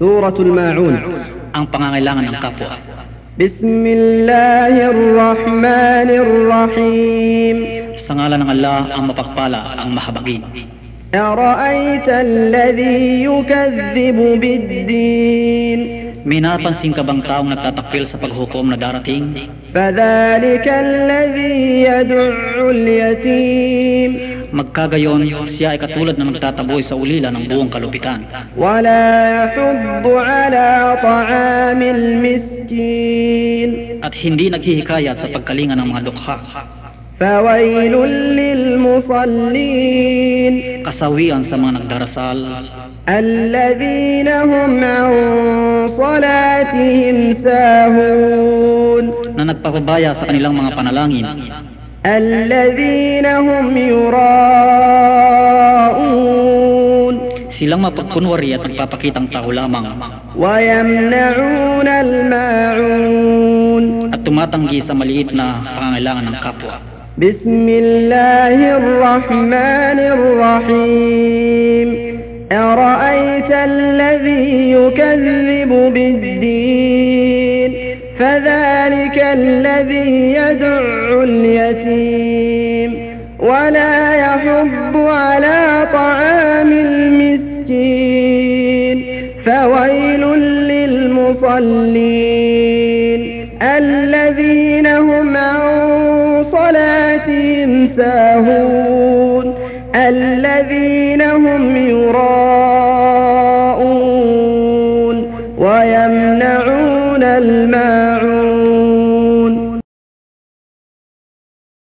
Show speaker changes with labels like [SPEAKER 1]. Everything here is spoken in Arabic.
[SPEAKER 1] سورة الماعون
[SPEAKER 2] ang pangangailangan ng kapwa.
[SPEAKER 1] بسم الله الرحمن الرحيم
[SPEAKER 2] Sa ngalan ng Allah ang mapagpala, ang mahabagin.
[SPEAKER 1] أرأيت الذي يكذب بالدين
[SPEAKER 2] May napansin ka bang taong nagtatakpil sa paghukom na darating?
[SPEAKER 1] فذلك الذي يدع اليتيم
[SPEAKER 2] Magkagayon, siya ay katulad na nagtataboy sa ulila ng buong kalupitan.
[SPEAKER 1] ولا يحض على طعام المسكين
[SPEAKER 2] At hindi naghihikayat sa pagkalinga ng mga dukha.
[SPEAKER 1] فويل للمصلين
[SPEAKER 2] Kasawian sa mga nagdarasal,
[SPEAKER 1] الذين هم عن صلاتهم ساهون
[SPEAKER 2] na nagpapabaya sa kanilang mga panalangin,
[SPEAKER 1] الذين هم يراءون
[SPEAKER 2] silang mapagkunwari at nagpapakitang tao lamang
[SPEAKER 1] ويمنعون الماعون
[SPEAKER 2] at tumatanggi sa maliit na pangangailangan ng kapwa.
[SPEAKER 1] بسم الله الرحمن الرحيم أرأيت الذي يكذب بالدين فذلك الذي يدع اليتيم ولا يحض على طعام المسكين فويل للمصلين الذين هم عن صلاتهم ساهون الذين هم يراءون ويمنعون الماعون